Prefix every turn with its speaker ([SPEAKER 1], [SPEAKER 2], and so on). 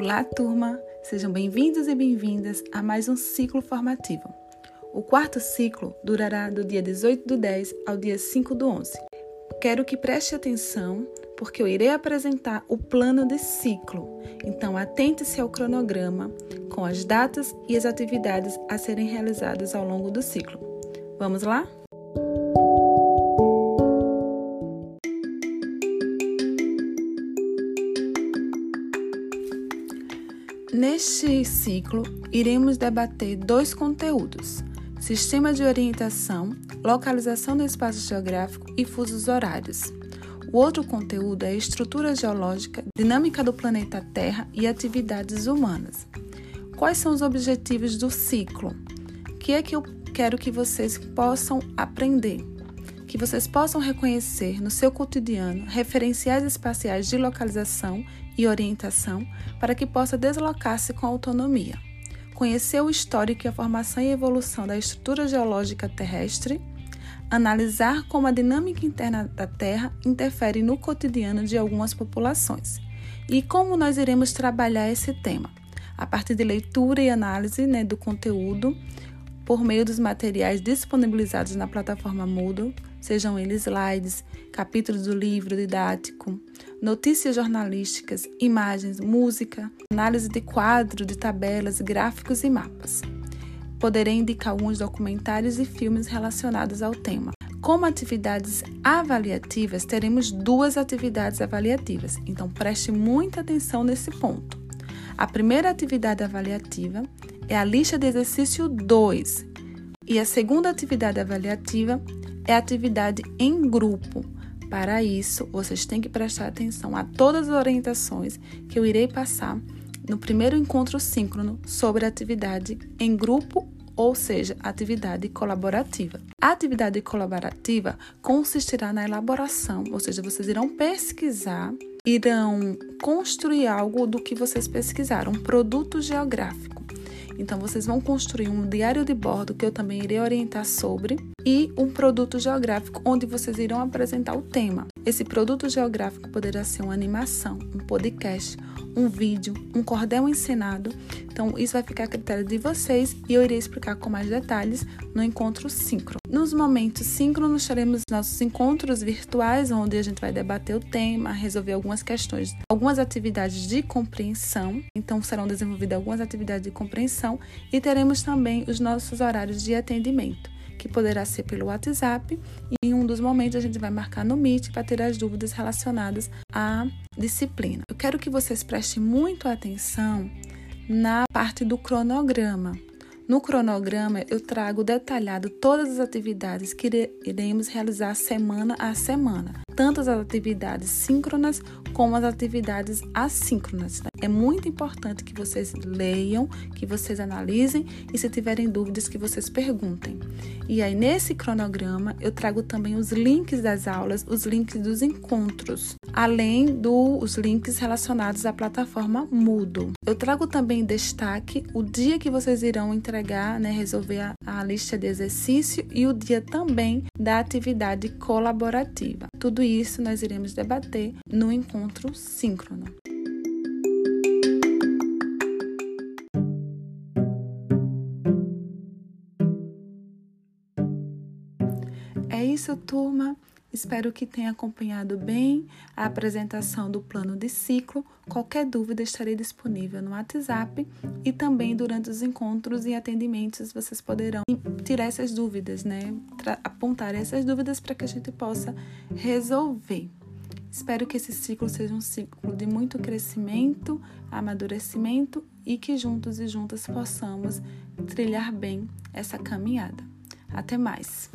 [SPEAKER 1] Olá, turma! Sejam bem-vindos e bem-vindas a mais um ciclo formativo. O quarto ciclo durará do dia 18 do 10 ao dia 5 do 11. Quero que preste atenção porque eu irei apresentar o plano de ciclo. Então, atente-se ao cronograma com as datas e as atividades a serem realizadas ao longo do ciclo. Vamos lá? Neste ciclo, iremos debater dois conteúdos: sistema de orientação, localização do espaço geográfico e fusos horários. O outro conteúdo é estrutura geológica, dinâmica do planeta Terra e atividades humanas. Quais são os objetivos do ciclo? O que é que eu quero que vocês possam aprender? Que vocês possam reconhecer no seu cotidiano referenciais espaciais de localização e orientação para que possa deslocar-se com autonomia. Conhecer o histórico e a formação e evolução da estrutura geológica terrestre, analisar como a dinâmica interna da Terra interfere no cotidiano de algumas populações. E como nós iremos trabalhar esse tema, a partir de leitura e análise né, do conteúdo por meio dos materiais disponibilizados na plataforma Moodle, sejam eles slides, capítulos do livro didático, notícias jornalísticas, imagens, música, análise de quadro, de tabelas, gráficos e mapas. Poderei indicar alguns documentários e filmes relacionados ao tema. Como atividades avaliativas, teremos duas atividades avaliativas, então preste muita atenção nesse ponto. A primeira atividade avaliativa é a lista de exercício 2, e a segunda atividade avaliativa é a atividade em grupo. Para isso, vocês têm que prestar atenção a todas as orientações que eu irei passar no primeiro encontro síncrono sobre atividade em grupo, ou seja, atividade colaborativa. A atividade colaborativa consistirá na elaboração, ou seja, vocês irão pesquisar, irão construir algo do que vocês pesquisaram, um produto geográfico. Então, vocês vão construir um diário de bordo que eu também irei orientar sobre e um produto geográfico onde vocês irão apresentar o tema. Esse produto geográfico poderá ser uma animação, um podcast, um vídeo, um cordel encenado. Então, isso vai ficar a critério de vocês e eu irei explicar com mais detalhes no encontro síncrono. Nos momentos síncronos, teremos nossos encontros virtuais, onde a gente vai debater o tema, resolver algumas questões, algumas atividades de compreensão. Então, serão desenvolvidas algumas atividades de compreensão e teremos também os nossos horários de atendimento que poderá ser pelo WhatsApp e em um dos momentos a gente vai marcar no Meet para ter as dúvidas relacionadas à disciplina. Eu quero que vocês prestem muito atenção na parte do cronograma. No cronograma, eu trago detalhado todas as atividades que iremos realizar semana a semana, tanto as atividades síncronas como as atividades assíncronas. Tá? É muito importante que vocês leiam, que vocês analisem e se tiverem dúvidas que vocês perguntem. E aí nesse cronograma eu trago também os links das aulas, os links dos encontros, além dos links relacionados à plataforma Moodle. Eu trago também em destaque o dia que vocês irão entregar entregar, né, resolver a, a lista de exercício e o dia também da atividade colaborativa. Tudo isso nós iremos debater no encontro síncrono. É isso, turma. Espero que tenha acompanhado bem a apresentação do plano de ciclo. Qualquer dúvida estarei disponível no WhatsApp e também durante os encontros e atendimentos vocês poderão tirar essas dúvidas, né? apontar essas dúvidas para que a gente possa resolver. Espero que esse ciclo seja um ciclo de muito crescimento, amadurecimento e que juntos e juntas possamos trilhar bem essa caminhada. Até mais!